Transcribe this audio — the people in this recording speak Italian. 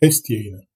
Hestina